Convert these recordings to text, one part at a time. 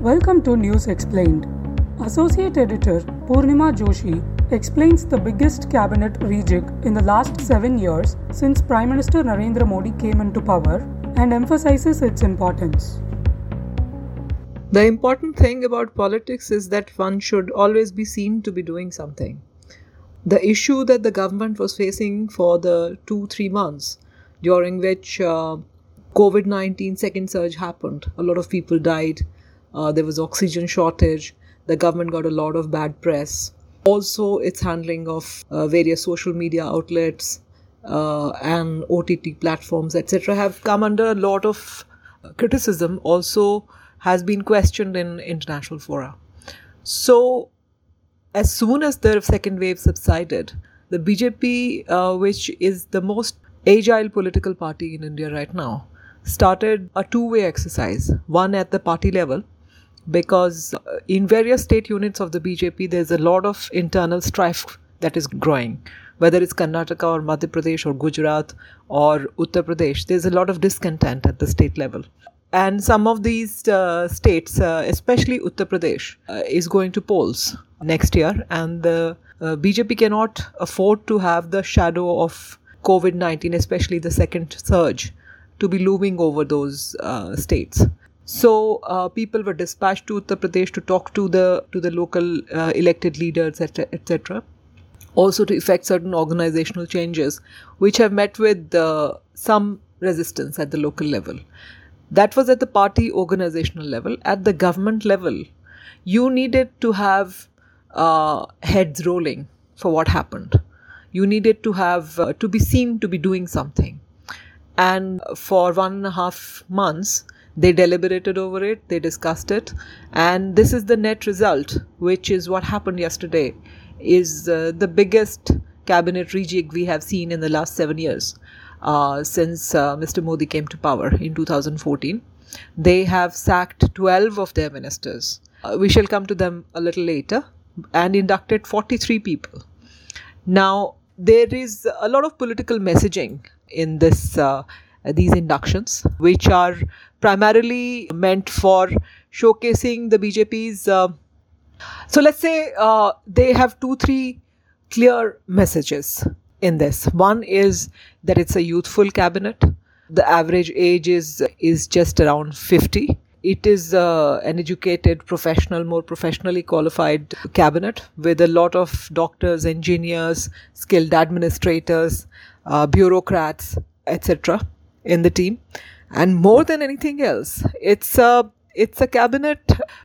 Welcome to News Explained. Associate Editor Purnima Joshi explains the biggest cabinet rejig in the last seven years since Prime Minister Narendra Modi came into power and emphasizes its importance. The important thing about politics is that one should always be seen to be doing something. The issue that the government was facing for the two, three months during which uh, COVID 19 second surge happened, a lot of people died, uh, there was oxygen shortage, the government got a lot of bad press. Also, its handling of uh, various social media outlets uh, and OTT platforms, etc., have come under a lot of criticism. Also, has been questioned in international fora. So, as soon as the second wave subsided, the BJP, uh, which is the most agile political party in India right now, started a two way exercise one at the party level, because uh, in various state units of the BJP, there's a lot of internal strife that is growing. Whether it's Karnataka or Madhya Pradesh or Gujarat or Uttar Pradesh, there's a lot of discontent at the state level and some of these uh, states, uh, especially Uttar Pradesh, uh, is going to polls next year, and the uh, BJP cannot afford to have the shadow of COVID 19, especially the second surge, to be looming over those uh, states. So uh, people were dispatched to Uttar Pradesh to talk to the to the local elected leaders, etc. etc. Also to effect certain organizational changes, which have met with some resistance at the local level. That was at the party organizational level. At the government level, you needed to have uh, heads rolling for what happened. You needed to have uh, to be seen to be doing something. And for one and a half months, they deliberated over it, they discussed it, and this is the net result, which is what happened yesterday, is uh, the biggest cabinet rejig we have seen in the last seven years uh, since uh, Mr. Modi came to power in 2014. They have sacked 12 of their ministers. Uh, we shall come to them a little later and inducted 43 people. Now, there is a lot of political messaging in this uh, these inductions, which are primarily meant for showcasing the BJP's. Uh, so let's say uh, they have two, three clear messages in this. One is that it's a youthful cabinet. The average age is is just around 50. It is uh, an educated, professional, more professionally qualified cabinet with a lot of doctors, engineers, skilled administrators, uh, bureaucrats, etc. in the team. And more than anything else, it's a it's a cabinet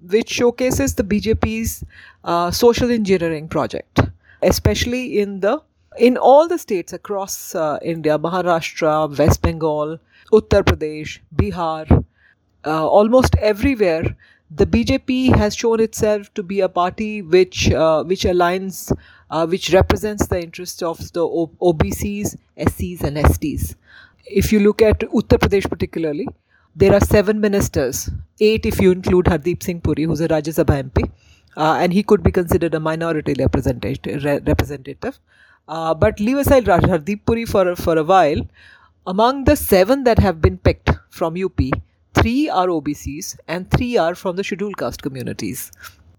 which showcases the BJP's uh, social engineering project, especially in the in all the states across uh, India, Maharashtra, West Bengal, Uttar Pradesh, Bihar, uh, almost everywhere, the BJP has shown itself to be a party which uh, which aligns, uh, which represents the interests of the o- OBCs, SCs, and STs. If you look at Uttar Pradesh particularly, there are seven ministers, eight if you include Hardeep Singh Puri, who's a Rajya Sabha MP, uh, and he could be considered a minority representative. representative. Uh, but leave aside Hardeep Puri for, for a while. Among the seven that have been picked from UP, three are OBCs and three are from the scheduled caste communities.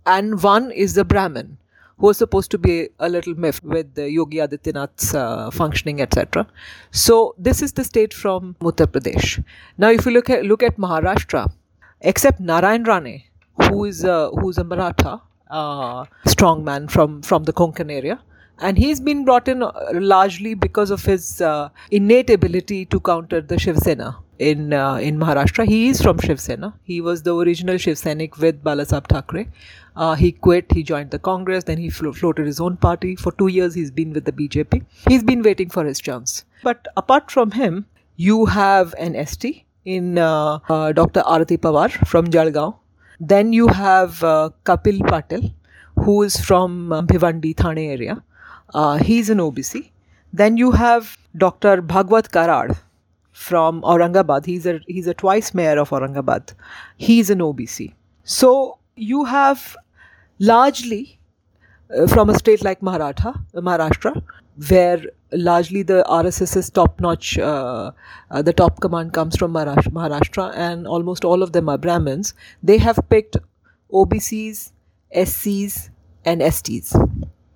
And one is the Brahmin, who was supposed to be a little miffed with the Yogi Adityanath's uh, functioning, etc. So this is the state from Uttar Pradesh. Now, if you look at look at Maharashtra, except Narayan Rane, who is a, who's a Maratha uh, strongman from from the Konkan area, and he's been brought in uh, largely because of his uh, innate ability to counter the Shiv Sena in uh, in Maharashtra. He is from Shiv Sena. He was the original Shiv Sainik with Balasaheb Thackeray. Uh, he quit. He joined the Congress. Then he flo- floated his own party. For two years, he's been with the BJP. He's been waiting for his chance. But apart from him, you have an ST in uh, uh, Dr. Arati Pawar from Jalgaon. Then you have Kapil Patel, who is from Bhivandi, Thane area. Uh, he's an OBC. Then you have Dr. Bhagwat Karad from Aurangabad. He's a he's a twice mayor of Aurangabad. He's an OBC. So you have largely uh, from a state like Maratha, uh, Maharashtra, where largely the RSS's top-notch, uh, uh, the top command comes from Maharashtra, and almost all of them are Brahmins. They have picked OBCs, SCs, and STs.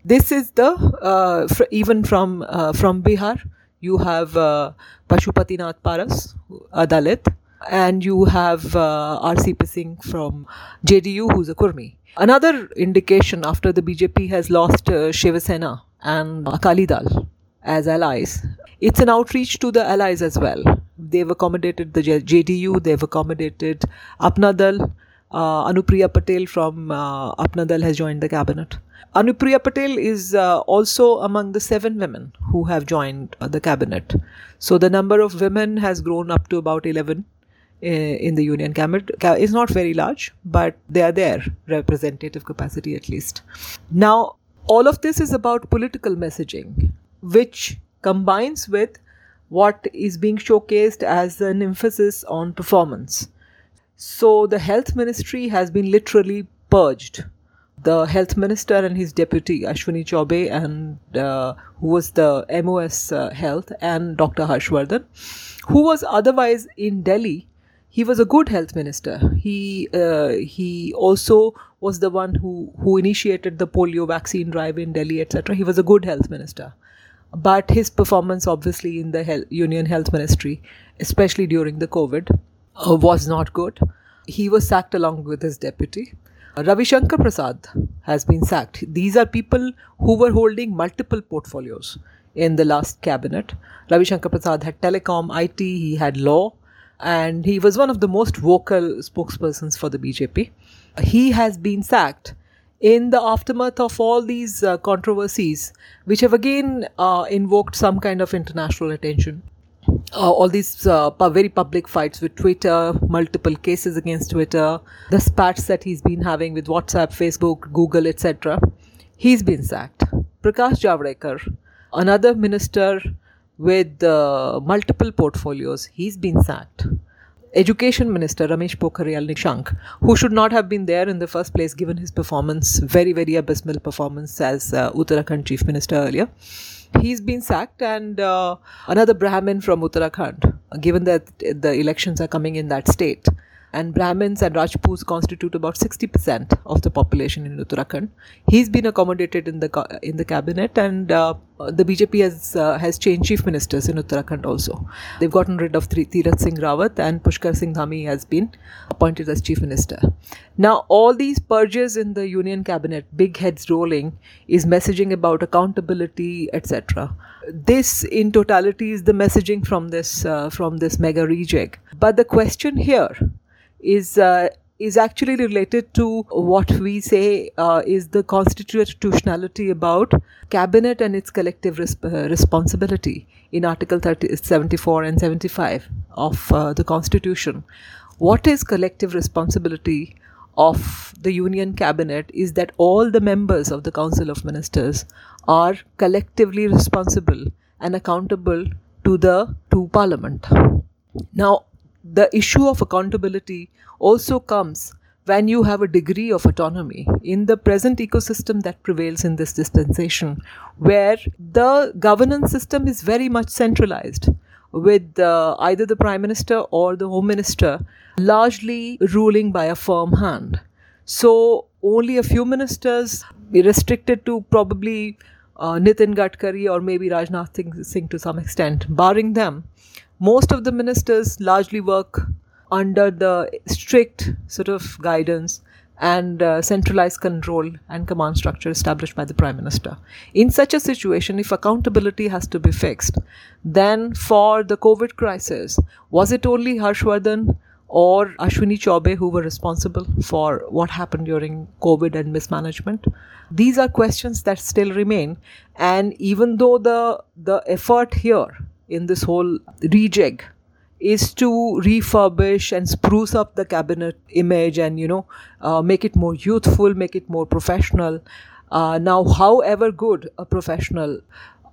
This is the uh, fr- even from from Bihar. You have uh, Pashupatinath Paras, a Dalit, and you have uh, R.C.P. Singh from JDU, who's a Kurmi. Another indication after the BJP has lost uh, Shiv Sena and Akali Dal as allies, it's an outreach to the allies as well. They've accommodated the JDU, they've accommodated Apna Dal. Uh, Anupriya Patel from uh, Apna Dal has joined the cabinet. Anupriya Patel is uh, also among the seven women who have joined uh, the cabinet. So the number of women has grown up to about 11 uh, in the union cabinet. It's not very large, but they are there, representative capacity at least. Now, all of this is about political messaging, which combines with what is being showcased as an emphasis on performance. So the health ministry has been literally purged. The health minister and his deputy Ashwini Chaube and uh, who was the MOS uh, health and Dr. Harshvardhan, who was otherwise in Delhi. He was a good health minister. He uh, he also was the one who who initiated the polio vaccine drive in Delhi, etc. He was a good health minister but his performance obviously in the health, union health ministry especially during the covid uh, was not good he was sacked along with his deputy ravi shankar prasad has been sacked. These are people who were holding multiple portfolios in the last cabinet. Ravi shankar prasad had telecom it he had law and he was one of the most vocal spokespersons for the bjp he has been sacked in the aftermath of all these uh, controversies, which have again uh, invoked some kind of international attention. Uh, all these uh, very public fights with Twitter, multiple cases against Twitter, the spats that he's been having with WhatsApp, Facebook, Google, etc. He's been sacked. Prakash Javadekar, another minister with uh, multiple portfolios, he's been sacked. Education Minister Ramesh Pokhriyal Nishank, who should not have been there in the first place given his performance, very, very abysmal performance as uh, Uttarakhand Chief Minister earlier. He's been sacked, and uh, another Brahmin from Uttarakhand, given that the elections are coming in that state. And Brahmins and Rajputs constitute about 60% of the population in Uttarakhand. He's been accommodated in the in the cabinet, and uh, the BJP has uh, has changed chief ministers in Uttarakhand also. They've gotten rid of Tirath Singh Rawat, and Pushkar Singh Dhami has been appointed as chief minister. Now, all these purges in the union cabinet, big heads rolling, is messaging about accountability, etc. This, in totality, is the messaging from this uh, from this mega rejig. But the question here is uh, is actually related to what we say uh, is the constitutionality about cabinet and its collective res- uh, responsibility in article 30, 74 and 75 of uh, the constitution. What is collective responsibility of the union cabinet is that all the members of the council of ministers are collectively responsible and accountable to the to parliament. Now the issue of accountability also comes when you have a degree of autonomy in the present ecosystem that prevails in this dispensation, where the governance system is very much centralized, with uh, either the prime minister or the home minister largely ruling by a firm hand. So, only a few ministers, restricted to probably uh, Nitin Gadkari or maybe Rajnath Singh, Singh to some extent, barring them, most of the ministers largely work under the strict sort of guidance and uh, centralized control and command structure established by the prime minister. In such a situation, if accountability has to be fixed, then for the COVID crisis, was it only Harshvardhan or Ashwini Chaube who were responsible for what happened during COVID and mismanagement? These are questions that still remain. And even though the the effort here in this whole rejig is to refurbish and spruce up the cabinet image and you know uh, make it more youthful make it more professional. Uh, now however good a professional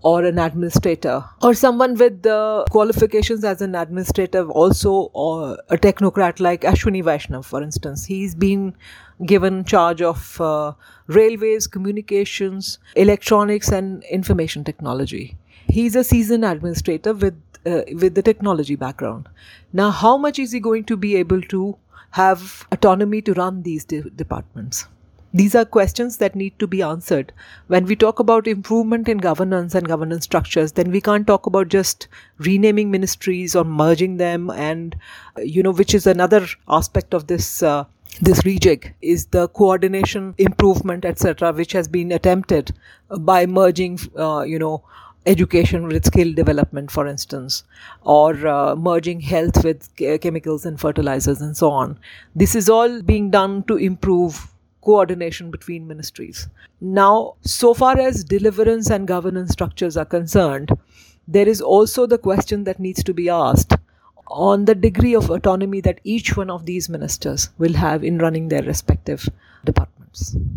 or an administrator or someone with the qualifications as an administrator also or a technocrat like ashwini vaishnav for instance he's been given charge of uh, railways communications electronics and information technology he's a seasoned administrator with uh, with the technology background. Now, how much is he going to be able to have autonomy to run these de- departments? These are questions that need to be answered. When we talk about improvement in governance and governance structures, then we can't talk about just renaming ministries or merging them, and you know, which is another aspect of this. Uh, this rejig is the coordination improvement etc which has been attempted by merging uh, you know education with skill development for instance or uh, merging health with chemicals and fertilizers and so on this is all being done to improve coordination between ministries. Now, so far as deliverance and governance structures are concerned, there is also the question that needs to be asked on the degree of autonomy that each one of these ministers will have in running their respective departments.